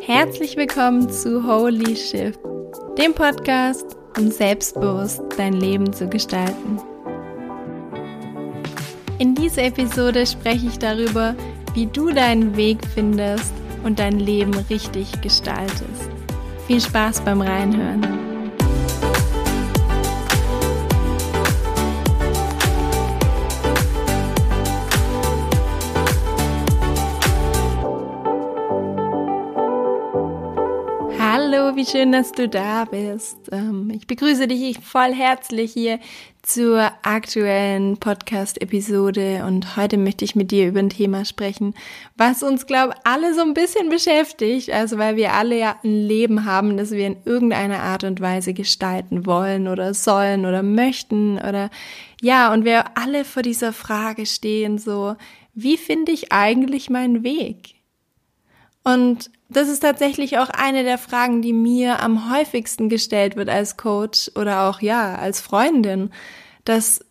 Herzlich willkommen zu Holy Shift, dem Podcast, um selbstbewusst dein Leben zu gestalten. In dieser Episode spreche ich darüber, wie du deinen Weg findest und dein Leben richtig gestaltest. Viel Spaß beim Reinhören. Schön, dass du da bist. Ähm, ich begrüße dich voll herzlich hier zur aktuellen Podcast-Episode und heute möchte ich mit dir über ein Thema sprechen, was uns, glaube ich, alle so ein bisschen beschäftigt. Also weil wir alle ja ein Leben haben, das wir in irgendeiner Art und Weise gestalten wollen oder sollen oder möchten oder ja, und wir alle vor dieser Frage stehen so, wie finde ich eigentlich meinen Weg? Und das ist tatsächlich auch eine der Fragen, die mir am häufigsten gestellt wird als Coach oder auch ja, als Freundin, dass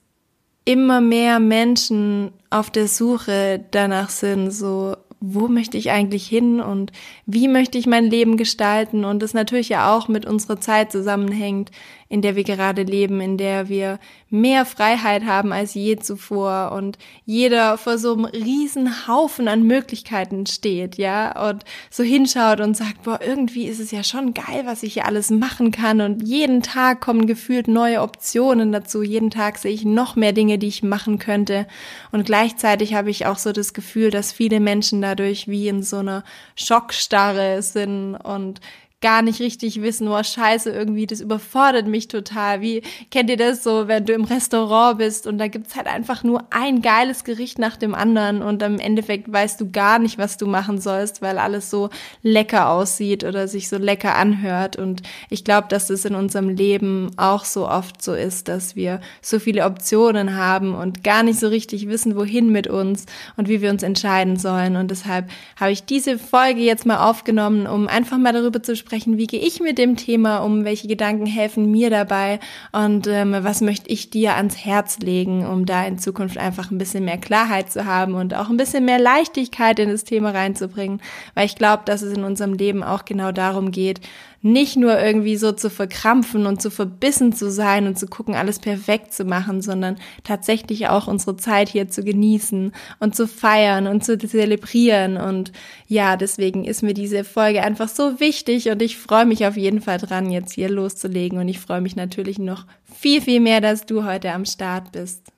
immer mehr Menschen auf der Suche danach sind, so wo möchte ich eigentlich hin und wie möchte ich mein Leben gestalten? Und das natürlich ja auch mit unserer Zeit zusammenhängt, in der wir gerade leben, in der wir mehr Freiheit haben als je zuvor und jeder vor so einem riesen Haufen an Möglichkeiten steht, ja, und so hinschaut und sagt, boah, irgendwie ist es ja schon geil, was ich hier alles machen kann und jeden Tag kommen gefühlt neue Optionen dazu, jeden Tag sehe ich noch mehr Dinge, die ich machen könnte. Und gleichzeitig habe ich auch so das Gefühl, dass viele Menschen dadurch wie in so einer Schockstarre sind und gar nicht richtig wissen, oh scheiße, irgendwie, das überfordert mich total. Wie kennt ihr das so, wenn du im Restaurant bist und da gibt's halt einfach nur ein geiles Gericht nach dem anderen und im Endeffekt weißt du gar nicht, was du machen sollst, weil alles so lecker aussieht oder sich so lecker anhört. Und ich glaube, dass das in unserem Leben auch so oft so ist, dass wir so viele Optionen haben und gar nicht so richtig wissen, wohin mit uns und wie wir uns entscheiden sollen. Und deshalb habe ich diese Folge jetzt mal aufgenommen, um einfach mal darüber zu sprechen, sprechen, wie gehe ich mit dem Thema um, welche Gedanken helfen mir dabei und ähm, was möchte ich dir ans Herz legen, um da in Zukunft einfach ein bisschen mehr Klarheit zu haben und auch ein bisschen mehr Leichtigkeit in das Thema reinzubringen, weil ich glaube, dass es in unserem Leben auch genau darum geht, nicht nur irgendwie so zu verkrampfen und zu verbissen zu sein und zu gucken, alles perfekt zu machen, sondern tatsächlich auch unsere Zeit hier zu genießen und zu feiern und zu zelebrieren. Und ja, deswegen ist mir diese Folge einfach so wichtig und ich freue mich auf jeden Fall dran, jetzt hier loszulegen. Und ich freue mich natürlich noch viel, viel mehr, dass du heute am Start bist.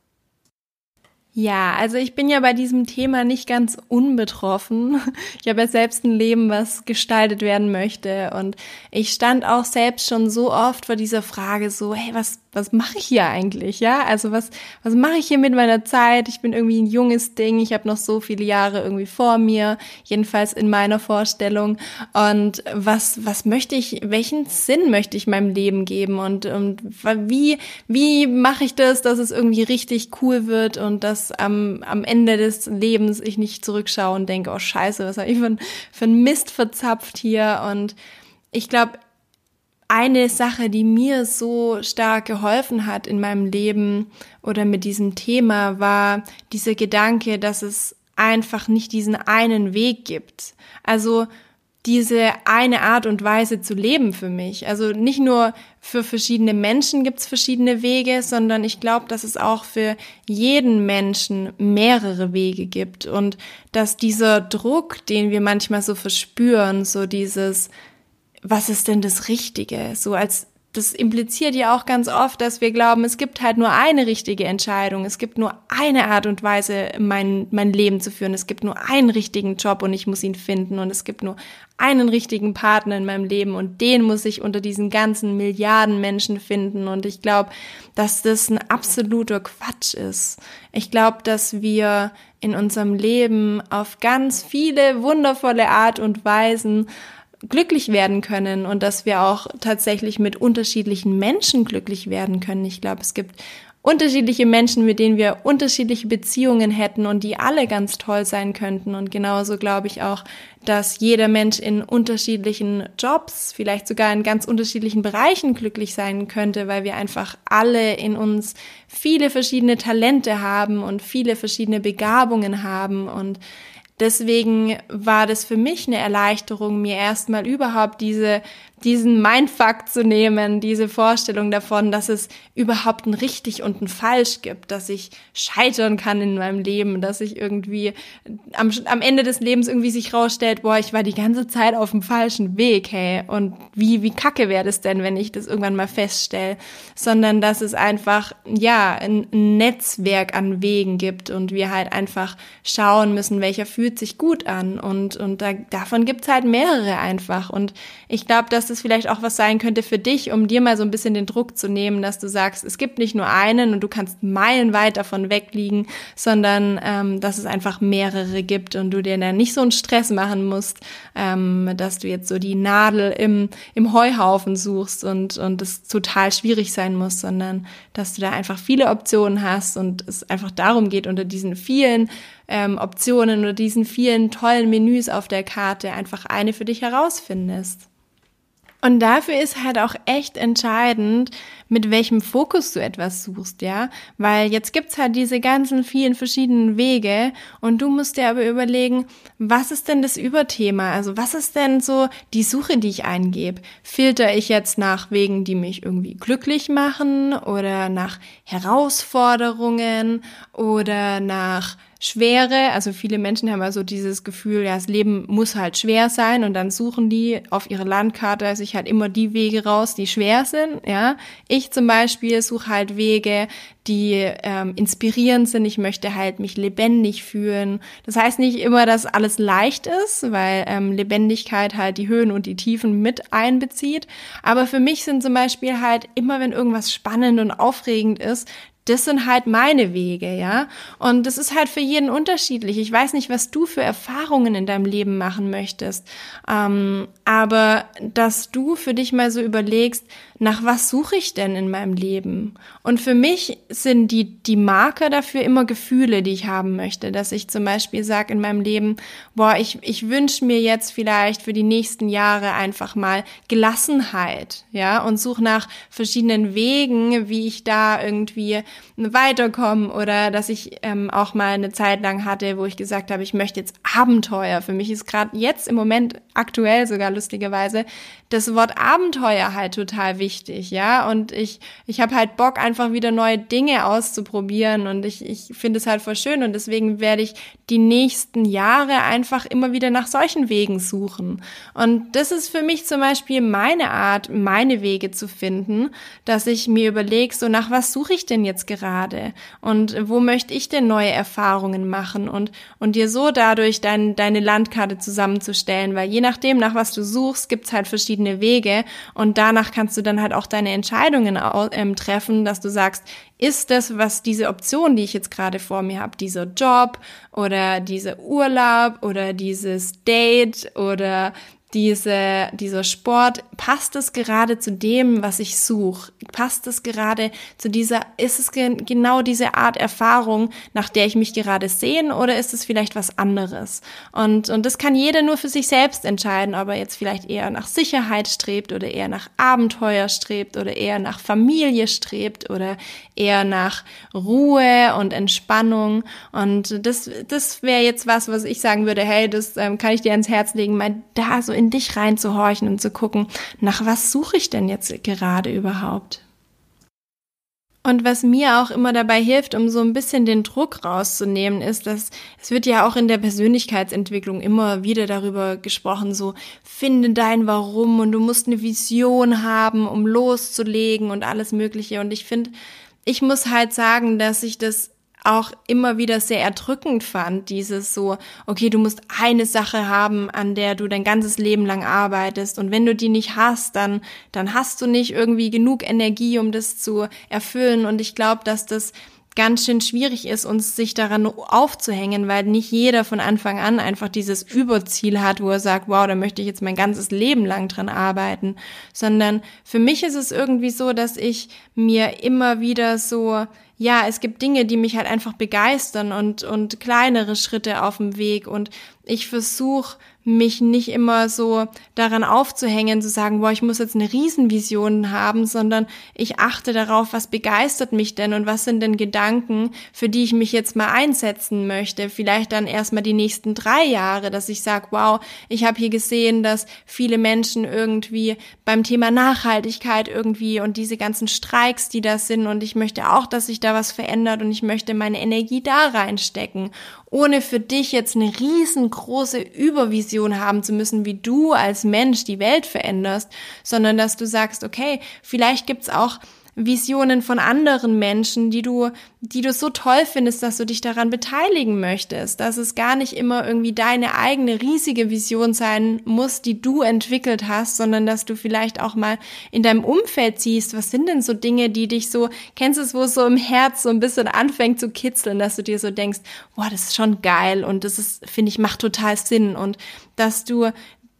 Ja, also ich bin ja bei diesem Thema nicht ganz unbetroffen. Ich habe ja selbst ein Leben, was gestaltet werden möchte. Und ich stand auch selbst schon so oft vor dieser Frage so, hey, was, was mache ich hier eigentlich? Ja, also was, was mache ich hier mit meiner Zeit? Ich bin irgendwie ein junges Ding. Ich habe noch so viele Jahre irgendwie vor mir, jedenfalls in meiner Vorstellung. Und was, was möchte ich, welchen Sinn möchte ich meinem Leben geben? Und, und wie, wie mache ich das, dass es irgendwie richtig cool wird und dass am, am Ende des Lebens ich nicht zurückschaue und denke, oh scheiße, was habe ich für, für ein Mist verzapft hier? Und ich glaube, eine Sache, die mir so stark geholfen hat in meinem Leben oder mit diesem Thema, war dieser Gedanke, dass es einfach nicht diesen einen Weg gibt. Also diese eine Art und Weise zu leben für mich. Also nicht nur für verschiedene Menschen gibt's verschiedene Wege, sondern ich glaube, dass es auch für jeden Menschen mehrere Wege gibt und dass dieser Druck, den wir manchmal so verspüren, so dieses, was ist denn das Richtige, so als das impliziert ja auch ganz oft, dass wir glauben, es gibt halt nur eine richtige Entscheidung, es gibt nur eine Art und Weise, mein, mein Leben zu führen, es gibt nur einen richtigen Job und ich muss ihn finden. Und es gibt nur einen richtigen Partner in meinem Leben und den muss ich unter diesen ganzen Milliarden Menschen finden. Und ich glaube, dass das ein absoluter Quatsch ist. Ich glaube, dass wir in unserem Leben auf ganz viele wundervolle Art und Weisen glücklich werden können und dass wir auch tatsächlich mit unterschiedlichen Menschen glücklich werden können. Ich glaube, es gibt unterschiedliche Menschen, mit denen wir unterschiedliche Beziehungen hätten und die alle ganz toll sein könnten. Und genauso glaube ich auch, dass jeder Mensch in unterschiedlichen Jobs, vielleicht sogar in ganz unterschiedlichen Bereichen glücklich sein könnte, weil wir einfach alle in uns viele verschiedene Talente haben und viele verschiedene Begabungen haben und Deswegen war das für mich eine Erleichterung, mir erstmal überhaupt diese diesen Mindfuck zu nehmen, diese Vorstellung davon, dass es überhaupt ein richtig und ein falsch gibt, dass ich scheitern kann in meinem Leben, dass ich irgendwie am, am Ende des Lebens irgendwie sich rausstellt, boah, ich war die ganze Zeit auf dem falschen Weg, hey, und wie, wie kacke wäre das denn, wenn ich das irgendwann mal feststelle, sondern dass es einfach, ja, ein Netzwerk an Wegen gibt und wir halt einfach schauen müssen, welcher fühlt sich gut an und, und da, davon gibt's halt mehrere einfach. Und ich glaube, dass es vielleicht auch was sein könnte für dich, um dir mal so ein bisschen den Druck zu nehmen, dass du sagst, es gibt nicht nur einen und du kannst meilenweit davon wegliegen, sondern ähm, dass es einfach mehrere gibt und du dir dann nicht so einen Stress machen musst, ähm, dass du jetzt so die Nadel im, im Heuhaufen suchst und, und es total schwierig sein muss, sondern dass du da einfach viele Optionen hast und es einfach darum geht, unter diesen vielen ähm, Optionen oder diesen vielen tollen Menüs auf der Karte einfach eine für dich herausfindest. Und dafür ist halt auch echt entscheidend, mit welchem Fokus du etwas suchst, ja? Weil jetzt gibt's halt diese ganzen vielen verschiedenen Wege und du musst dir aber überlegen, was ist denn das Überthema? Also was ist denn so die Suche, die ich eingebe? Filter ich jetzt nach Wegen, die mich irgendwie glücklich machen oder nach Herausforderungen oder nach Schwere, also viele Menschen haben also dieses Gefühl, ja, das Leben muss halt schwer sein und dann suchen die auf ihre Landkarte sich halt immer die Wege raus, die schwer sind, ja. Ich zum Beispiel suche halt Wege, die ähm, inspirierend sind. Ich möchte halt mich lebendig fühlen. Das heißt nicht immer, dass alles leicht ist, weil ähm, Lebendigkeit halt die Höhen und die Tiefen mit einbezieht. Aber für mich sind zum Beispiel halt immer, wenn irgendwas spannend und aufregend ist, das sind halt meine Wege, ja. Und das ist halt für jeden unterschiedlich. Ich weiß nicht, was du für Erfahrungen in deinem Leben machen möchtest. Ähm, aber dass du für dich mal so überlegst, nach was suche ich denn in meinem Leben? Und für mich sind die, die Marker dafür immer Gefühle, die ich haben möchte. Dass ich zum Beispiel sage in meinem Leben, boah, ich, ich wünsche mir jetzt vielleicht für die nächsten Jahre einfach mal Gelassenheit, ja, und suche nach verschiedenen Wegen, wie ich da irgendwie weiterkomme oder dass ich ähm, auch mal eine Zeit lang hatte, wo ich gesagt habe, ich möchte jetzt Abenteuer. Für mich ist gerade jetzt im Moment aktuell sogar lustigerweise das Wort Abenteuer halt total wichtig, ja. Und ich, ich habe halt Bock, einfach wieder neue Dinge auszuprobieren. Und ich, ich finde es halt voll schön. Und deswegen werde ich die nächsten Jahre einfach immer wieder nach solchen Wegen suchen. Und das ist für mich zum Beispiel meine Art, meine Wege zu finden, dass ich mir überlege, so nach was suche ich denn jetzt gerade? Und wo möchte ich denn neue Erfahrungen machen? Und, und dir so dadurch dein, deine Landkarte zusammenzustellen, weil je nachdem, nach was du suchst, gibt's halt verschiedene verschiedene Wege. Und danach kannst du dann halt auch deine Entscheidungen ähm, treffen, dass du sagst, ist das, was diese Option, die ich jetzt gerade vor mir habe, dieser Job oder dieser Urlaub oder dieses Date oder diese, dieser Sport, passt es gerade zu dem, was ich suche? Passt es gerade zu dieser, ist es ge genau diese Art Erfahrung, nach der ich mich gerade sehne oder ist es vielleicht was anderes? Und, und das kann jeder nur für sich selbst entscheiden, ob er jetzt vielleicht eher nach Sicherheit strebt oder eher nach Abenteuer strebt oder eher nach Familie strebt oder eher nach Ruhe und Entspannung. Und das, das wäre jetzt was, was ich sagen würde, hey, das ähm, kann ich dir ans Herz legen, mal da so in in dich reinzuhorchen und zu gucken, nach was suche ich denn jetzt gerade überhaupt? Und was mir auch immer dabei hilft, um so ein bisschen den Druck rauszunehmen, ist, dass es wird ja auch in der Persönlichkeitsentwicklung immer wieder darüber gesprochen, so finde dein Warum und du musst eine Vision haben, um loszulegen und alles Mögliche. Und ich finde, ich muss halt sagen, dass ich das auch immer wieder sehr erdrückend fand, dieses so, okay, du musst eine Sache haben, an der du dein ganzes Leben lang arbeitest. Und wenn du die nicht hast, dann dann hast du nicht irgendwie genug Energie, um das zu erfüllen. Und ich glaube, dass das ganz schön schwierig ist, uns sich daran aufzuhängen, weil nicht jeder von Anfang an einfach dieses Überziel hat, wo er sagt, wow, da möchte ich jetzt mein ganzes Leben lang dran arbeiten, sondern für mich ist es irgendwie so, dass ich mir immer wieder so ja, es gibt Dinge, die mich halt einfach begeistern und, und kleinere Schritte auf dem Weg und ich versuche mich nicht immer so daran aufzuhängen, zu sagen, boah, ich muss jetzt eine Riesenvision haben, sondern ich achte darauf, was begeistert mich denn und was sind denn Gedanken, für die ich mich jetzt mal einsetzen möchte. Vielleicht dann erstmal die nächsten drei Jahre, dass ich sage, wow, ich habe hier gesehen, dass viele Menschen irgendwie beim Thema Nachhaltigkeit irgendwie und diese ganzen Streiks, die da sind und ich möchte auch, dass sich da was verändert und ich möchte meine Energie da reinstecken ohne für dich jetzt eine riesengroße Übervision haben zu müssen, wie du als Mensch die Welt veränderst, sondern dass du sagst, okay, vielleicht gibt's auch Visionen von anderen Menschen, die du, die du so toll findest, dass du dich daran beteiligen möchtest, dass es gar nicht immer irgendwie deine eigene riesige Vision sein muss, die du entwickelt hast, sondern dass du vielleicht auch mal in deinem Umfeld siehst, was sind denn so Dinge, die dich so, kennst du es, wo es so im Herz so ein bisschen anfängt zu kitzeln, dass du dir so denkst, boah, das ist schon geil und das ist, finde ich, macht total Sinn und dass du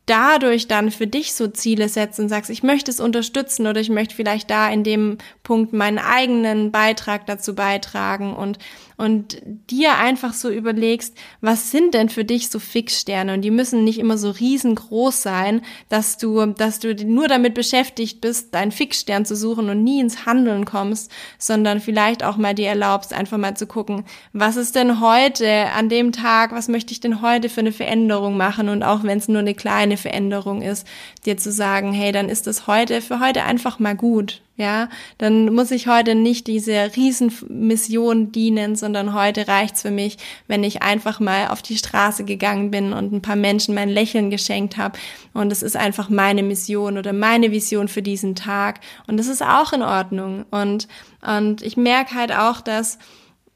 dadurch dann für dich so Ziele setzt und sagst, ich möchte es unterstützen oder ich möchte vielleicht da in dem Punkt meinen eigenen Beitrag dazu beitragen und und dir einfach so überlegst, was sind denn für dich so Fixsterne? Und die müssen nicht immer so riesengroß sein, dass du, dass du nur damit beschäftigt bist, deinen Fixstern zu suchen und nie ins Handeln kommst, sondern vielleicht auch mal dir erlaubst, einfach mal zu gucken, was ist denn heute an dem Tag, was möchte ich denn heute für eine Veränderung machen? Und auch wenn es nur eine kleine Veränderung ist, dir zu sagen, hey, dann ist es heute für heute einfach mal gut ja, dann muss ich heute nicht diese Riesenmission dienen, sondern heute reicht's für mich, wenn ich einfach mal auf die Straße gegangen bin und ein paar Menschen mein Lächeln geschenkt habe. Und es ist einfach meine Mission oder meine Vision für diesen Tag. Und das ist auch in Ordnung. Und, und ich merke halt auch, dass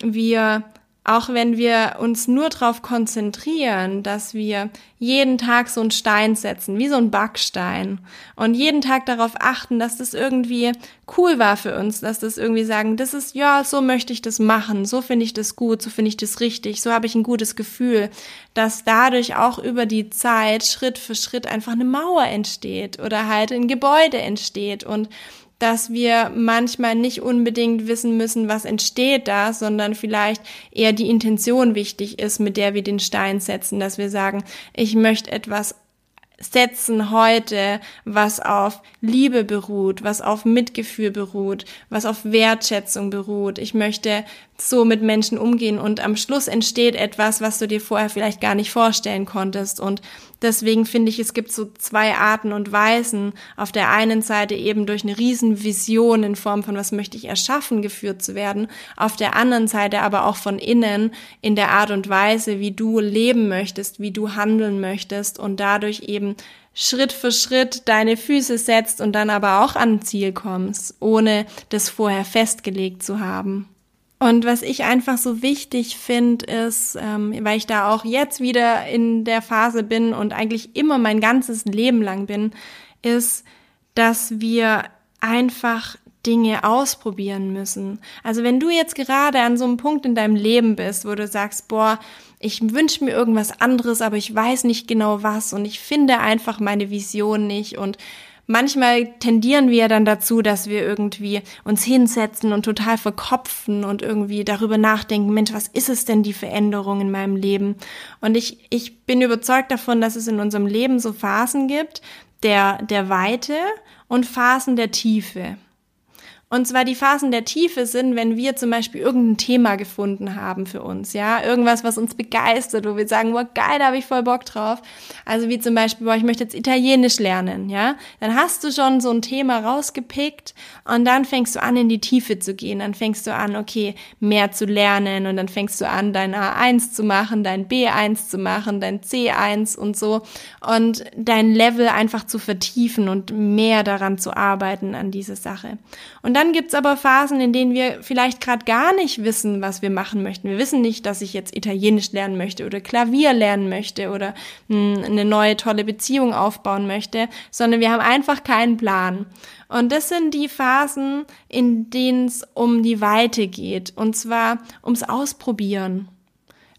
wir auch wenn wir uns nur darauf konzentrieren, dass wir jeden Tag so einen Stein setzen, wie so ein Backstein und jeden Tag darauf achten, dass das irgendwie cool war für uns, dass das irgendwie sagen, das ist, ja, so möchte ich das machen, so finde ich das gut, so finde ich das richtig, so habe ich ein gutes Gefühl, dass dadurch auch über die Zeit Schritt für Schritt einfach eine Mauer entsteht oder halt ein Gebäude entsteht. Und dass wir manchmal nicht unbedingt wissen müssen, was entsteht da, sondern vielleicht eher die Intention wichtig ist, mit der wir den Stein setzen, dass wir sagen, ich möchte etwas setzen heute, was auf Liebe beruht, was auf Mitgefühl beruht, was auf Wertschätzung beruht. Ich möchte so mit Menschen umgehen und am Schluss entsteht etwas, was du dir vorher vielleicht gar nicht vorstellen konntest. Und deswegen finde ich, es gibt so zwei Arten und Weisen. Auf der einen Seite eben durch eine Riesenvision in Form von was möchte ich erschaffen geführt zu werden. Auf der anderen Seite aber auch von innen in der Art und Weise, wie du leben möchtest, wie du handeln möchtest und dadurch eben Schritt für Schritt deine Füße setzt und dann aber auch an Ziel kommst, ohne das vorher festgelegt zu haben. Und was ich einfach so wichtig finde, ist, ähm, weil ich da auch jetzt wieder in der Phase bin und eigentlich immer mein ganzes Leben lang bin, ist, dass wir einfach Dinge ausprobieren müssen. Also wenn du jetzt gerade an so einem Punkt in deinem Leben bist, wo du sagst, boah, ich wünsche mir irgendwas anderes, aber ich weiß nicht genau was und ich finde einfach meine Vision nicht und manchmal tendieren wir dann dazu, dass wir irgendwie uns hinsetzen und total verkopfen und irgendwie darüber nachdenken, Mensch, was ist es denn die Veränderung in meinem Leben? Und ich, ich bin überzeugt davon, dass es in unserem Leben so Phasen gibt, der, der Weite und Phasen der Tiefe. Und zwar die Phasen der Tiefe sind, wenn wir zum Beispiel irgendein Thema gefunden haben für uns, ja, irgendwas, was uns begeistert, wo wir sagen, boah, geil, da habe ich voll Bock drauf. Also wie zum Beispiel, boah, ich möchte jetzt Italienisch lernen, ja. Dann hast du schon so ein Thema rausgepickt und dann fängst du an, in die Tiefe zu gehen. Dann fängst du an, okay, mehr zu lernen und dann fängst du an, dein A1 zu machen, dein B1 zu machen, dein C1 und so und dein Level einfach zu vertiefen und mehr daran zu arbeiten an diese Sache. Und dann gibt's aber Phasen, in denen wir vielleicht gerade gar nicht wissen, was wir machen möchten. Wir wissen nicht, dass ich jetzt Italienisch lernen möchte oder Klavier lernen möchte oder mh, hm, eine neue tolle Beziehung aufbauen möchte, sondern wir haben einfach keinen Plan. Und das sind die Phasen, in denen es um die Weite geht, und zwar ums Ausprobieren.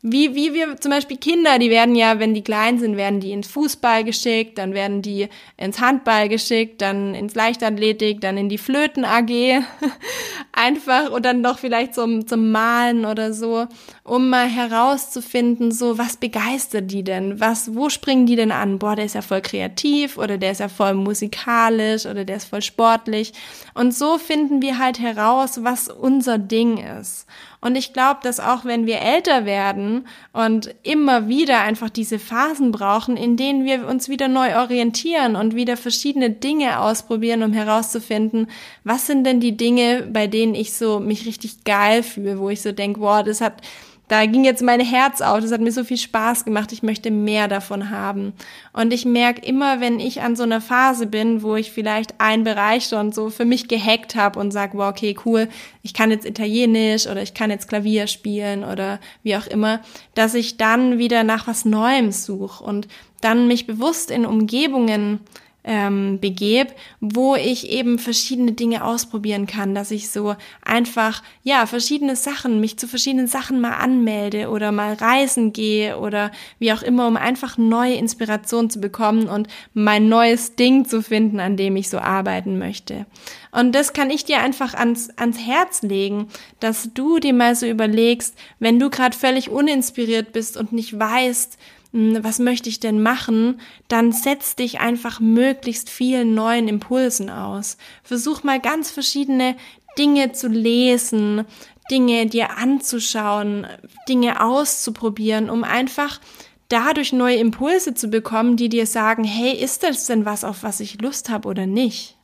Wie, wie wir zum Beispiel Kinder, die werden ja, wenn die klein sind, werden die ins Fußball geschickt, dann werden die ins Handball geschickt, dann ins Leichtathletik, dann in die Flöten AG. Einfach und dann noch vielleicht zum, zum Malen oder so, um mal herauszufinden, so, was begeistert die denn? Was, wo springen die denn an? Boah, der ist ja voll kreativ oder der ist ja voll musikalisch oder der ist voll sportlich. Und so finden wir halt heraus, was unser Ding ist. Und ich glaube, dass auch wenn wir älter werden und immer wieder einfach diese Phasen brauchen, in denen wir uns wieder neu orientieren und wieder verschiedene Dinge ausprobieren, um herauszufinden, was sind denn die Dinge, bei denen ich so mich richtig geil fühle, wo ich so denke, wow, das hat da ging jetzt mein Herz auf, das hat mir so viel Spaß gemacht, ich möchte mehr davon haben. Und ich merke immer, wenn ich an so einer Phase bin, wo ich vielleicht einen Bereich schon so für mich gehackt habe und sage, wow, okay, cool, ich kann jetzt Italienisch oder ich kann jetzt Klavier spielen oder wie auch immer, dass ich dann wieder nach was Neuem suche und dann mich bewusst in Umgebungen ähm, begebe, wo ich eben verschiedene Dinge ausprobieren kann, dass ich so einfach, ja, verschiedene Sachen, mich zu verschiedenen Sachen mal anmelde oder mal reisen gehe oder wie auch immer, um einfach neue Inspiration zu bekommen und mein neues Ding zu finden, an dem ich so arbeiten möchte. Und das kann ich dir einfach ans, ans Herz legen, dass du dir mal so überlegst, wenn du gerade völlig uninspiriert bist und nicht weißt, was möchte ich denn machen, dann setz dich einfach möglichst vielen neuen Impulsen aus. Versuch mal ganz verschiedene Dinge zu lesen, Dinge dir anzuschauen, Dinge auszuprobieren, um einfach dadurch neue Impulse zu bekommen, die dir sagen, hey, ist das denn was, auf was ich Lust habe oder nicht?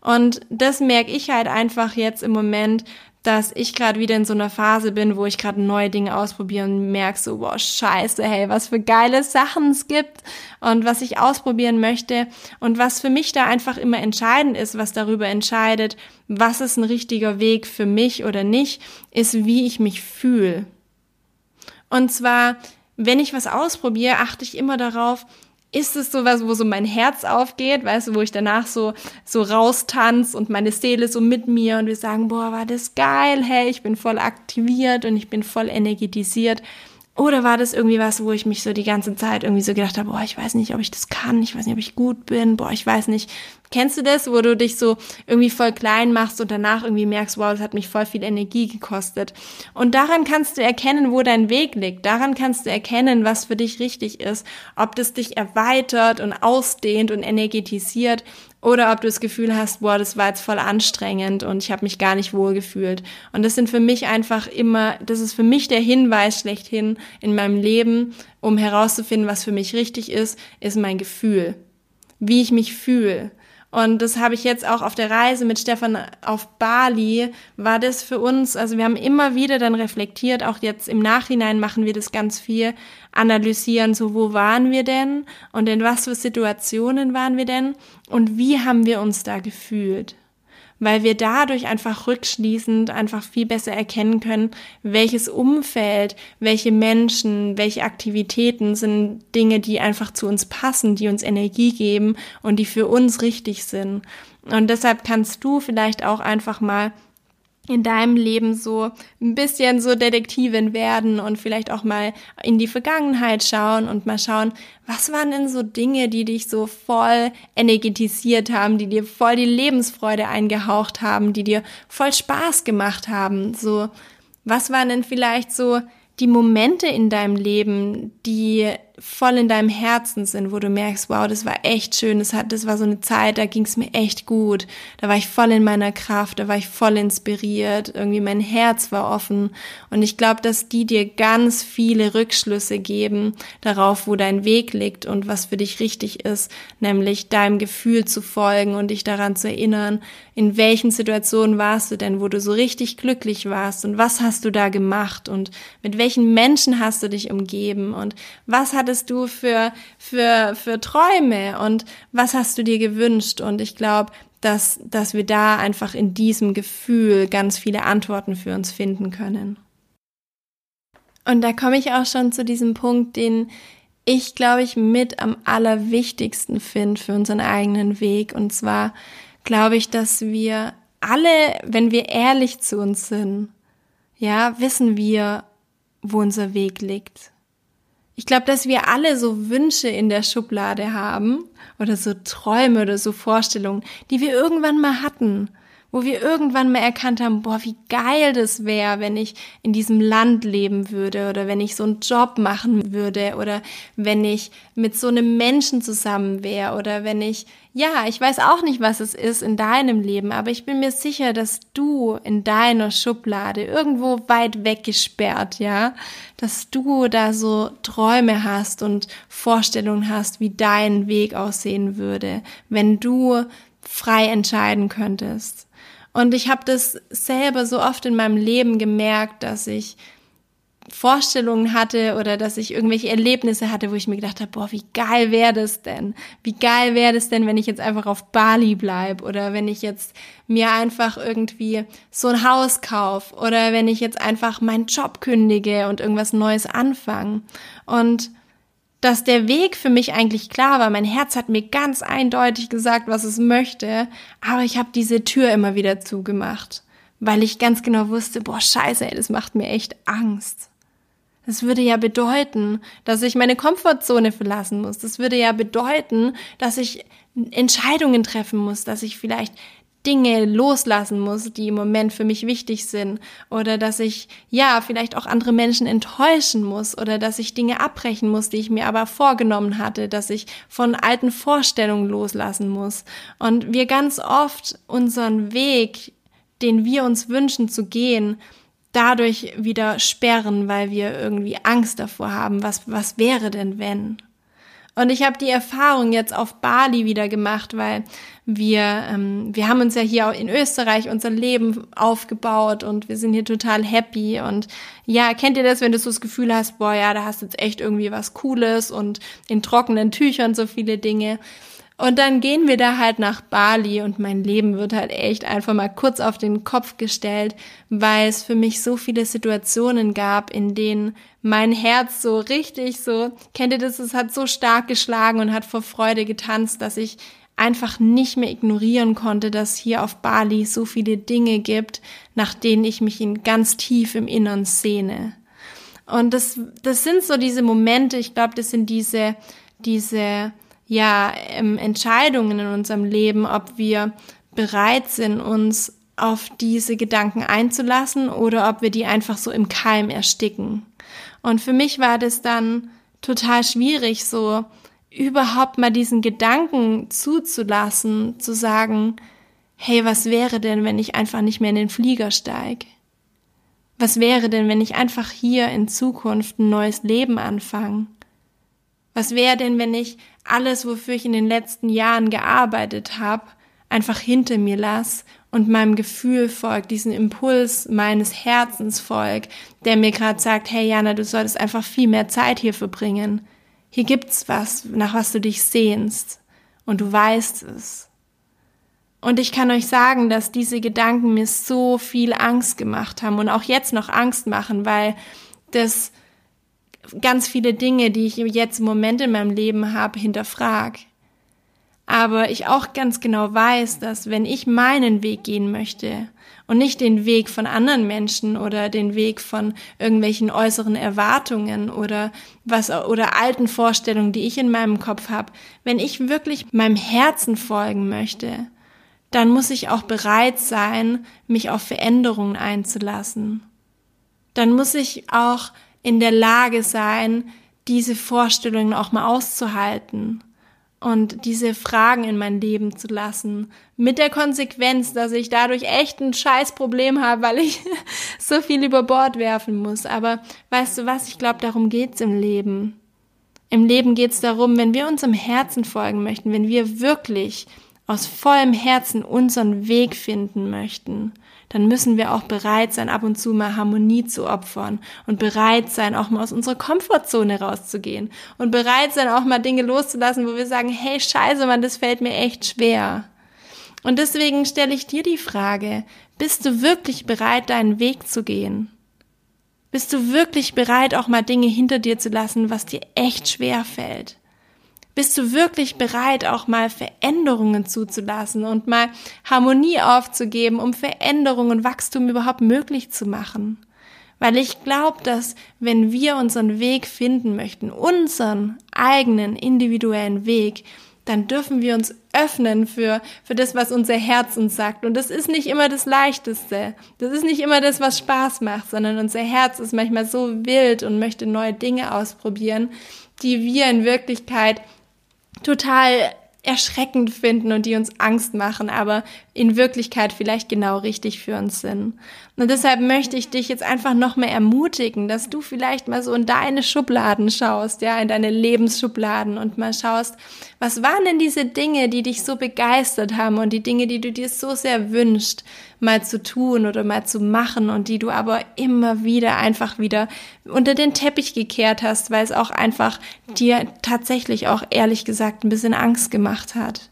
Und das merke ich halt einfach jetzt im Moment, dass ich gerade wieder in so einer Phase bin, wo ich gerade neue Dinge ausprobiere und merke so, boah, scheiße, hey, was für geile Sachen es gibt und was ich ausprobieren möchte und was für mich da einfach immer entscheidend ist, was darüber entscheidet, was ist ein richtiger Weg für mich oder nicht, ist, wie ich mich fühle. Und zwar, wenn ich was ausprobiere, achte ich immer darauf, ist es sowas, wo so mein Herz aufgeht, weißt du, wo ich danach so, so raustanz und meine Seele so mit mir und wir sagen, boah, war das geil, hey, ich bin voll aktiviert und ich bin voll energetisiert. Oder war das irgendwie was, wo ich mich so die ganze Zeit irgendwie so gedacht habe, boah, ich weiß nicht, ob ich das kann, ich weiß nicht, ob ich gut bin, boah, ich weiß nicht. Kennst du das, wo du dich so irgendwie voll klein machst und danach irgendwie merkst, wow, das hat mich voll viel Energie gekostet. Und daran kannst du erkennen, wo dein Weg liegt. Daran kannst du erkennen, was für dich richtig ist. Ob das dich erweitert und ausdehnt und energetisiert oder ob du das Gefühl hast, boah, das war jetzt voll anstrengend und ich habe mich gar nicht wohl gefühlt. Und das sind für mich einfach immer, das ist für mich der Hinweis schlechthin in meinem Leben, um herauszufinden, was für mich richtig ist, ist mein Gefühl. Wie ich mich fühle. Und das habe ich jetzt auch auf der Reise mit Stefan auf Bali, war das für uns, also wir haben immer wieder dann reflektiert, auch jetzt im Nachhinein machen wir das ganz viel, analysieren, so wo waren wir denn und in was für Situationen waren wir denn und wie haben wir uns da gefühlt weil wir dadurch einfach rückschließend einfach viel besser erkennen können, welches Umfeld, welche Menschen, welche Aktivitäten sind Dinge, die einfach zu uns passen, die uns Energie geben und die für uns richtig sind. Und deshalb kannst du vielleicht auch einfach mal in deinem Leben so ein bisschen so Detektivin werden und vielleicht auch mal in die Vergangenheit schauen und mal schauen, was waren denn so Dinge, die dich so voll energetisiert haben, die dir voll die Lebensfreude eingehaucht haben, die dir voll Spaß gemacht haben. So, was waren denn vielleicht so die Momente in deinem Leben, die voll in deinem Herzen sind, wo du merkst, wow, das war echt schön, das hat, das war so eine Zeit, da ging es mir echt gut, da war ich voll in meiner Kraft, da war ich voll inspiriert, irgendwie mein Herz war offen. Und ich glaube, dass die dir ganz viele Rückschlüsse geben darauf, wo dein Weg liegt und was für dich richtig ist, nämlich deinem Gefühl zu folgen und dich daran zu erinnern, in welchen Situationen warst du denn, wo du so richtig glücklich warst und was hast du da gemacht und mit welchen Menschen hast du dich umgeben und was hat hattest du für, für, für Träume und was hast du dir gewünscht? Und ich glaube, dass, dass wir da einfach in diesem Gefühl ganz viele Antworten für uns finden können. Und da komme ich auch schon zu diesem Punkt, den ich, glaube ich, mit am allerwichtigsten finde für unseren eigenen Weg. Und zwar glaube ich, dass wir alle, wenn wir ehrlich zu uns sind, ja, wissen wir, wo unser Weg liegt. Ich glaube, dass wir alle so Wünsche in der Schublade haben oder so Träume oder so Vorstellungen, die wir irgendwann mal hatten wo wir irgendwann mal erkannt haben, boah, wie geil das wäre, wenn ich in diesem Land leben würde oder wenn ich so einen Job machen würde oder wenn ich mit so einem Menschen zusammen wäre oder wenn ich, ja, ich weiß auch nicht, was es ist in deinem Leben, aber ich bin mir sicher, dass du in deiner Schublade irgendwo weit weggesperrt, ja, dass du da so Träume hast und Vorstellungen hast, wie dein Weg aussehen würde, wenn du frei entscheiden könntest. Und ich habe das selber so oft in meinem Leben gemerkt, dass ich Vorstellungen hatte oder dass ich irgendwelche Erlebnisse hatte, wo ich mir gedacht habe, boah, wie geil wäre das denn? Wie geil wäre das denn, wenn ich jetzt einfach auf Bali bleib oder wenn ich jetzt mir einfach irgendwie so ein Haus kauf oder wenn ich jetzt einfach meinen Job kündige und irgendwas Neues anfange. Und dass der Weg für mich eigentlich klar war. Mein Herz hat mir ganz eindeutig gesagt, was es möchte, aber ich habe diese Tür immer wieder zugemacht, weil ich ganz genau wusste, boah, scheiße, ey, das macht mir echt Angst. Das würde ja bedeuten, dass ich meine Komfortzone verlassen muss. Das würde ja bedeuten, dass ich Entscheidungen treffen muss, dass ich vielleicht Dinge loslassen muss, die im Moment für mich wichtig sind. Oder dass ich ja vielleicht auch andere Menschen enttäuschen muss. Oder dass ich Dinge abbrechen muss, die ich mir aber vorgenommen hatte, dass ich von alten Vorstellungen loslassen muss. Und wir ganz oft unseren Weg, den wir uns wünschen zu gehen, dadurch wieder sperren, weil wir irgendwie Angst davor haben, was was wäre denn wenn? Und ich habe die Erfahrung jetzt auf Bali wieder gemacht, weil wir, ähm, wir haben uns ja hier in Österreich unser Leben aufgebaut und wir sind hier total happy. Und ja, kennt ihr das, wenn du so das Gefühl hast, boah, ja, da hast du jetzt echt irgendwie was Cooles und in trockenen Tüchern so viele Dinge. Und dann gehen wir da halt nach Bali und mein Leben wird halt echt einfach mal kurz auf den Kopf gestellt, weil es für mich so viele Situationen gab, in denen mein Herz so richtig so, kennt ihr das, es hat so stark geschlagen und hat vor Freude getanzt, dass ich einfach nicht mehr ignorieren konnte, dass hier auf Bali so viele Dinge gibt, nach denen ich mich in ganz tief im Innern sehne. Und das, das sind so diese Momente, ich glaube, das sind diese, diese, ja, ähm, Entscheidungen in unserem Leben, ob wir bereit sind, uns auf diese Gedanken einzulassen oder ob wir die einfach so im Keim ersticken. Und für mich war das dann total schwierig, so überhaupt mal diesen Gedanken zuzulassen, zu sagen, hey, was wäre denn, wenn ich einfach nicht mehr in den Flieger steige? Was wäre denn, wenn ich einfach hier in Zukunft ein neues Leben anfange? Was wäre denn, wenn ich alles, wofür ich in den letzten Jahren gearbeitet habe, einfach hinter mir lass und meinem Gefühl folgt, diesen Impuls meines Herzens folgt, der mir gerade sagt, hey Jana, du solltest einfach viel mehr Zeit hier verbringen. Hier gibt's was, nach was du dich sehnst und du weißt es. Und ich kann euch sagen, dass diese Gedanken mir so viel Angst gemacht haben und auch jetzt noch Angst machen, weil das ganz viele Dinge, die ich jetzt im Moment in meinem Leben habe, hinterfrag. Aber ich auch ganz genau weiß, dass wenn ich meinen Weg gehen möchte und nicht den Weg von anderen Menschen oder den Weg von irgendwelchen äußeren Erwartungen oder was oder alten Vorstellungen, die ich in meinem Kopf habe, wenn ich wirklich meinem Herzen folgen möchte, dann muss ich auch bereit sein, mich auf Veränderungen einzulassen. Dann muss ich auch in der Lage sein, diese Vorstellungen auch mal auszuhalten und diese Fragen in mein Leben zu lassen. Mit der Konsequenz, dass ich dadurch echt ein Scheißproblem habe, weil ich so viel über Bord werfen muss. Aber weißt du was, ich glaube, darum geht's im Leben. Im Leben geht's darum, wenn wir unserem Herzen folgen möchten, wenn wir wirklich aus vollem Herzen unseren Weg finden möchten, dann müssen wir auch bereit sein, ab und zu mal Harmonie zu opfern und bereit sein, auch mal aus unserer Komfortzone rauszugehen und bereit sein, auch mal Dinge loszulassen, wo wir sagen, hey, scheiße, Mann, das fällt mir echt schwer. Und deswegen stelle ich dir die Frage, bist du wirklich bereit, deinen Weg zu gehen? Bist du wirklich bereit, auch mal Dinge hinter dir zu lassen, was dir echt schwer fällt? Bist du wirklich bereit, auch mal Veränderungen zuzulassen und mal Harmonie aufzugeben, um Veränderungen und Wachstum überhaupt möglich zu machen? Weil ich glaube, dass wenn wir unseren Weg finden möchten, unseren eigenen individuellen Weg, dann dürfen wir uns öffnen für, für das, was unser Herz uns sagt. Und das ist nicht immer das Leichteste. Das ist nicht immer das, was Spaß macht, sondern unser Herz ist manchmal so wild und möchte neue Dinge ausprobieren, die wir in Wirklichkeit total erschreckend finden und die uns Angst machen, aber in Wirklichkeit vielleicht genau richtig für uns sind. Und deshalb möchte ich dich jetzt einfach noch mehr ermutigen, dass du vielleicht mal so in deine Schubladen schaust, ja, in deine Lebensschubladen und mal schaust, was waren denn diese Dinge, die dich so begeistert haben und die Dinge, die du dir so sehr wünschst, mal zu tun oder mal zu machen und die du aber immer wieder einfach wieder unter den Teppich gekehrt hast, weil es auch einfach dir tatsächlich auch ehrlich gesagt ein bisschen Angst gemacht hat.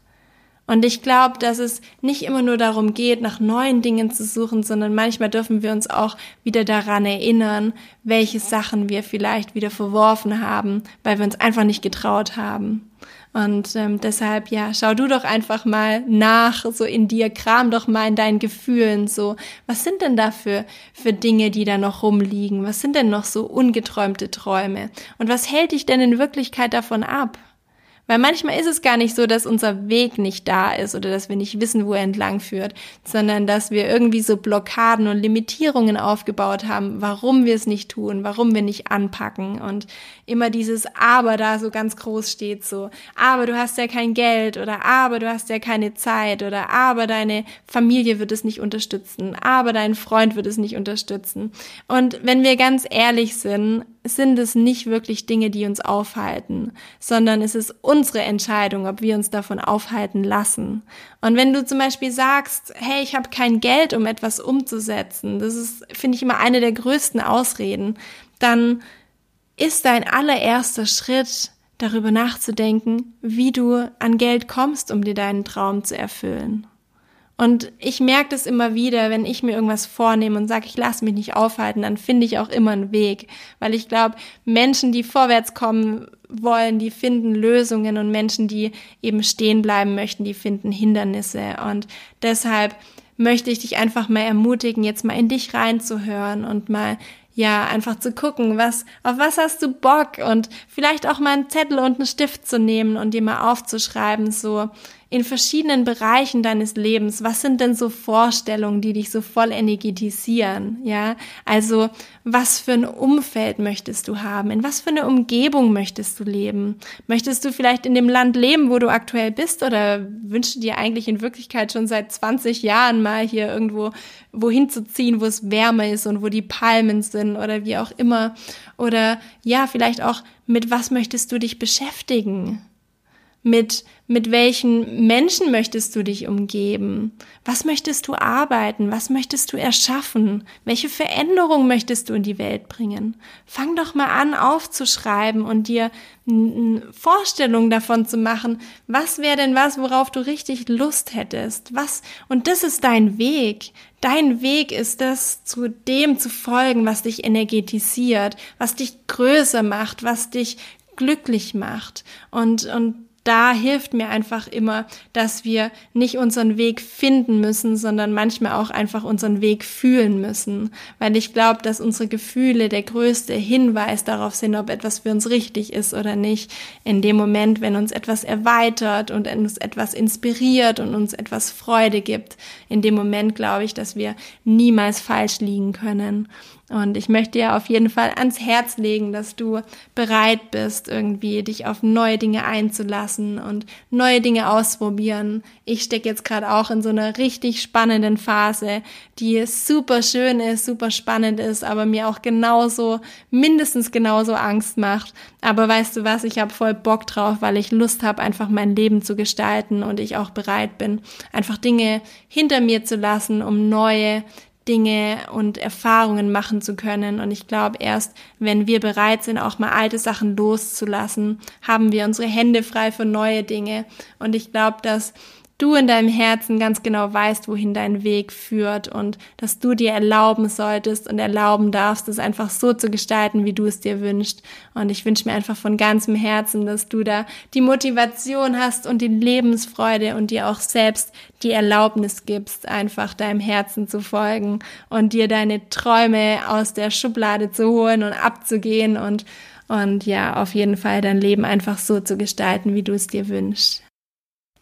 Und ich glaube, dass es nicht immer nur darum geht, nach neuen Dingen zu suchen, sondern manchmal dürfen wir uns auch wieder daran erinnern, welche Sachen wir vielleicht wieder verworfen haben, weil wir uns einfach nicht getraut haben. Und ähm, deshalb, ja, schau du doch einfach mal nach, so in dir, kram doch mal in deinen Gefühlen, so, was sind denn da für, für Dinge, die da noch rumliegen? Was sind denn noch so ungeträumte Träume? Und was hält dich denn in Wirklichkeit davon ab? Weil manchmal ist es gar nicht so, dass unser Weg nicht da ist oder dass wir nicht wissen, wo er entlang führt, sondern dass wir irgendwie so Blockaden und Limitierungen aufgebaut haben, warum wir es nicht tun, warum wir nicht anpacken. Und immer dieses Aber da so ganz groß steht so, aber du hast ja kein Geld oder aber du hast ja keine Zeit oder aber deine Familie wird es nicht unterstützen, aber dein Freund wird es nicht unterstützen. Und wenn wir ganz ehrlich sind, sind es nicht wirklich Dinge, die uns aufhalten, sondern es ist unsere Entscheidung, ob wir uns davon aufhalten lassen. Und wenn du zum Beispiel sagst, hey, ich habe kein Geld, um etwas umzusetzen, das ist, finde ich, immer eine der größten Ausreden, dann ist dein allererster Schritt, darüber nachzudenken, wie du an Geld kommst, um dir deinen Traum zu erfüllen. Und ich merke das immer wieder, wenn ich mir irgendwas vornehme und sage, ich lasse mich nicht aufhalten, dann finde ich auch immer einen Weg. Weil ich glaube, Menschen, die vorwärts kommen wollen, die finden Lösungen und Menschen, die eben stehen bleiben möchten, die finden Hindernisse. Und deshalb möchte ich dich einfach mal ermutigen, jetzt mal in dich reinzuhören und mal ja, einfach zu gucken, was, auf was hast du Bock? Und vielleicht auch mal einen Zettel und einen Stift zu nehmen und dir mal aufzuschreiben, so, in verschiedenen Bereichen deines Lebens, was sind denn so Vorstellungen, die dich so voll energetisieren, ja? Also, was für ein Umfeld möchtest du haben? In was für eine Umgebung möchtest du leben? Möchtest du vielleicht in dem Land leben, wo du aktuell bist oder wünschst du dir eigentlich in Wirklichkeit schon seit 20 Jahren mal hier irgendwo wohin zu ziehen, wo es wärmer ist und wo die Palmen sind oder wie auch immer? Oder ja, vielleicht auch mit was möchtest du dich beschäftigen? Mit, mit welchen Menschen möchtest du dich umgeben? Was möchtest du arbeiten? Was möchtest du erschaffen? Welche Veränderung möchtest du in die Welt bringen? Fang doch mal an aufzuschreiben und dir eine Vorstellung davon zu machen, was wäre denn was, worauf du richtig Lust hättest? Was, und das ist dein Weg. Dein Weg ist es, zu dem zu folgen, was dich energetisiert, was dich größer macht, was dich glücklich macht. Und, und da hilft mir einfach immer, dass wir nicht unseren Weg finden müssen, sondern manchmal auch einfach unseren Weg fühlen müssen. Weil ich glaube, dass unsere Gefühle der größte Hinweis darauf sind, ob etwas für uns richtig ist oder nicht. In dem Moment, wenn uns etwas erweitert und uns etwas inspiriert und uns etwas Freude gibt, in dem Moment glaube ich, dass wir niemals falsch liegen können. Und ich möchte dir auf jeden Fall ans Herz legen, dass du bereit bist, irgendwie dich auf neue Dinge einzulassen und neue Dinge ausprobieren. Ich stecke jetzt gerade auch in so einer richtig spannenden Phase, die super schön ist, super spannend ist, aber mir auch genauso, mindestens genauso Angst macht. Aber weißt du was, ich habe voll Bock drauf, weil ich Lust habe, einfach mein Leben zu gestalten und ich auch bereit bin, einfach Dinge hinter mir zu lassen, um neue Dinge und Erfahrungen machen zu können. Und ich glaube, erst wenn wir bereit sind, auch mal alte Sachen loszulassen, haben wir unsere Hände frei für neue Dinge. Und ich glaube, dass du in deinem Herzen ganz genau weißt, wohin dein Weg führt und dass du dir erlauben solltest und erlauben darfst, es einfach so zu gestalten, wie du es dir wünschst. Und ich wünsche mir einfach von ganzem Herzen, dass du da die Motivation hast und die Lebensfreude und dir auch selbst die Erlaubnis gibst, einfach deinem Herzen zu folgen und dir deine Träume aus der Schublade zu holen und abzugehen und und ja, auf jeden Fall dein Leben einfach so zu gestalten, wie du es dir wünschst.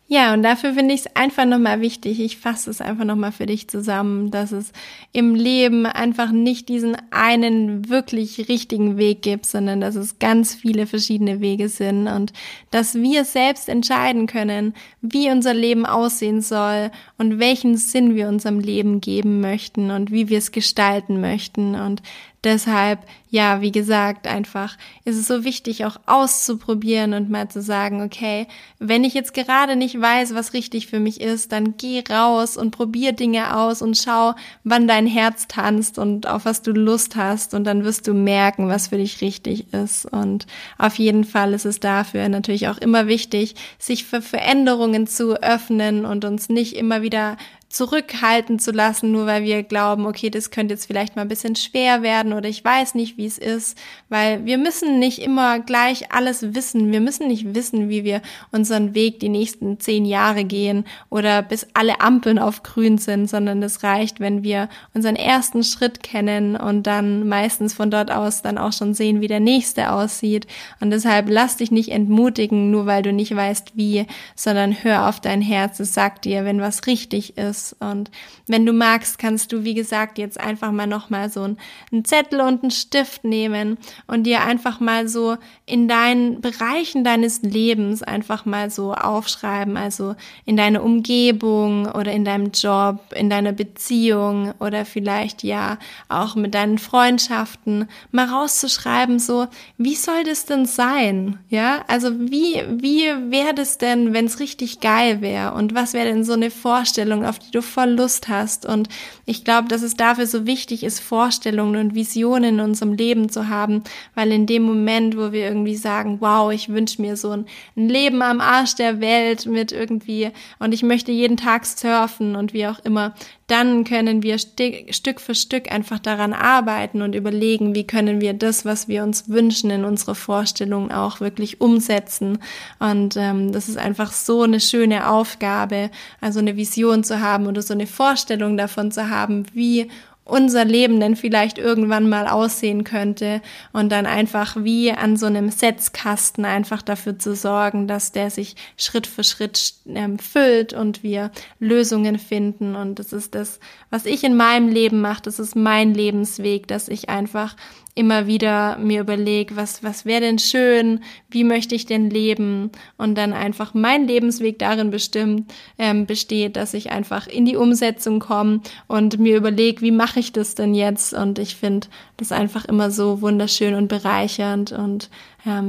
Ja, und dafür finde ich es einfach nochmal wichtig, ich fasse es einfach nochmal für dich zusammen, dass es im Leben einfach nicht diesen einen wirklich richtigen Weg gibt, sondern dass es ganz viele verschiedene Wege sind und dass wir selbst entscheiden können, wie unser Leben aussehen soll und welchen Sinn wir unserem Leben geben möchten und wie wir es gestalten möchten. Und deshalb ja, wie gesagt, einfach ist es so wichtig, auch auszuprobieren und mal zu sagen, okay, wenn ich jetzt gerade nicht weiß, was richtig für mich ist, dann geh raus und probier Dinge aus und schau, wann dein Herz tanzt und auf was du Lust hast und dann wirst du merken, was für dich richtig ist. Und auf jeden Fall ist es dafür natürlich auch immer wichtig, sich für Veränderungen zu öffnen und uns nicht immer wieder zurückhalten zu lassen, nur weil wir glauben, okay, das könnte jetzt vielleicht mal ein bisschen schwer werden oder ich weiß nicht, wie es ist, weil wir müssen nicht immer gleich alles wissen. Wir müssen nicht wissen, wie wir unseren Weg die nächsten zehn Jahre gehen oder bis alle Ampeln auf grün sind, sondern es reicht, wenn wir unseren ersten Schritt kennen und dann meistens von dort aus dann auch schon sehen, wie der nächste aussieht. Und deshalb lass dich nicht entmutigen, nur weil du nicht weißt, wie, sondern hör auf dein Herz. Es sagt dir, wenn was richtig ist ist. Und wenn du magst, kannst du, wie gesagt, jetzt einfach mal nochmal so einen Zettel und einen Stift nehmen und dir einfach mal so in deinen Bereichen deines Lebens einfach mal so aufschreiben, also in deine Umgebung oder in deinem Job, in deiner Beziehung oder vielleicht ja auch mit deinen Freundschaften mal rauszuschreiben, so, wie soll das denn sein? Ja, also wie, wie wäre das denn, wenn es richtig geil wäre? Und was wäre denn so eine Vorstellung, auf die die du voll Lust hast. Und ich glaube, dass es dafür so wichtig ist, Vorstellungen und Visionen in unserem Leben zu haben, weil in dem Moment, wo wir irgendwie sagen, wow, ich wünsche mir so ein, ein Leben am Arsch der Welt mit irgendwie und ich möchte jeden Tag surfen und wie auch immer, dann können wir Stück für Stück einfach daran arbeiten und überlegen, wie können wir das, was wir uns wünschen, in unsere Vorstellungen auch wirklich umsetzen. Und ähm, das ist einfach so eine schöne Aufgabe, also eine Vision zu haben oder so eine Vorstellung davon zu haben, wie unser Leben denn vielleicht irgendwann mal aussehen könnte und dann einfach wie an so einem Setzkasten einfach dafür zu sorgen, dass der sich Schritt für Schritt ähm, füllt und wir Lösungen finden. Und das ist das, was ich in meinem Leben mache, das ist mein Lebensweg, dass ich einfach immer wieder mir überlege, was, was wäre denn schön, wie möchte ich denn leben? Und dann einfach mein Lebensweg darin bestimmt ähm, besteht, dass ich einfach in die Umsetzung komme und mir überlege, wie mache ich das denn jetzt? Und ich finde das einfach immer so wunderschön und bereichernd und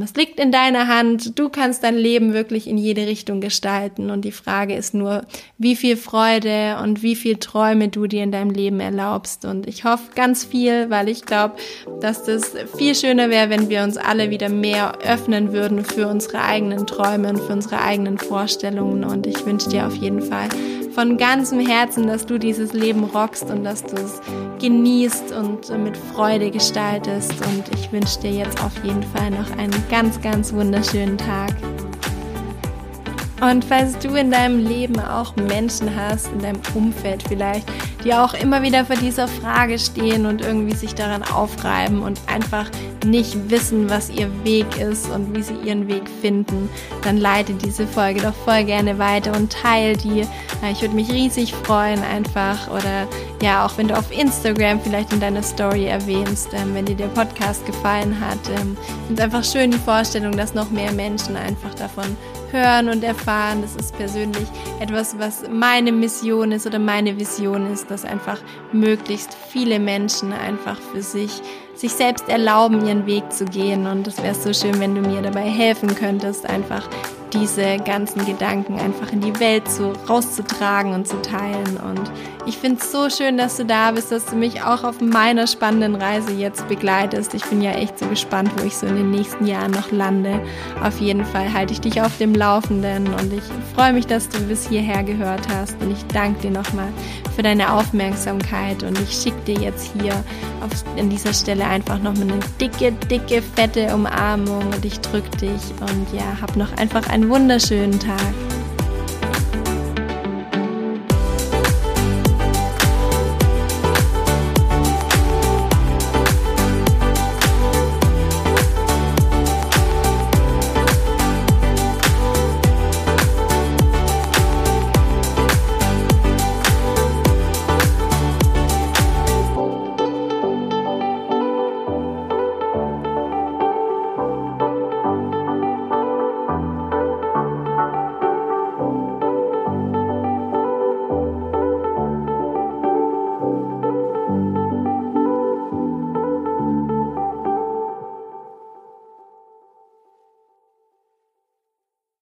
es liegt in deiner Hand. Du kannst dein Leben wirklich in jede Richtung gestalten. Und die Frage ist nur, wie viel Freude und wie viel Träume du dir in deinem Leben erlaubst. Und ich hoffe ganz viel, weil ich glaube, dass das viel schöner wäre, wenn wir uns alle wieder mehr öffnen würden für unsere eigenen Träume und für unsere eigenen Vorstellungen. Und ich wünsche dir auf jeden Fall von ganzem Herzen, dass du dieses Leben rockst und dass du es genießt und mit Freude gestaltest. Und ich wünsche dir jetzt auf jeden Fall noch einen ganz, ganz wunderschönen Tag. Und falls du in deinem Leben auch Menschen hast, in deinem Umfeld vielleicht, die auch immer wieder vor dieser Frage stehen und irgendwie sich daran aufreiben und einfach nicht wissen, was ihr Weg ist und wie sie ihren Weg finden, dann leite diese Folge doch voll gerne weiter und teile die. Ich würde mich riesig freuen einfach oder ja, auch wenn du auf Instagram vielleicht in deiner Story erwähnst, ähm, wenn dir der Podcast gefallen hat. Ähm, ist einfach schön die Vorstellung, dass noch mehr Menschen einfach davon hören und erfahren. Das ist persönlich etwas, was meine Mission ist oder meine Vision ist, dass einfach möglichst viele Menschen einfach für sich sich selbst erlauben, ihren Weg zu gehen. Und es wäre so schön, wenn du mir dabei helfen könntest, einfach diese ganzen Gedanken einfach in die Welt so rauszutragen und zu teilen. Und ich finde es so schön, dass du da bist, dass du mich auch auf meiner spannenden Reise jetzt begleitest. Ich bin ja echt so gespannt, wo ich so in den nächsten Jahren noch lande. Auf jeden Fall halte ich dich auf dem Laufenden und ich freue mich, dass du bis hierher gehört hast. Und ich danke dir nochmal für deine Aufmerksamkeit und ich schicke dir jetzt hier auf, an dieser Stelle einfach nochmal eine dicke, dicke, fette Umarmung und ich drücke dich und ja, hab noch einfach einen wunderschönen Tag.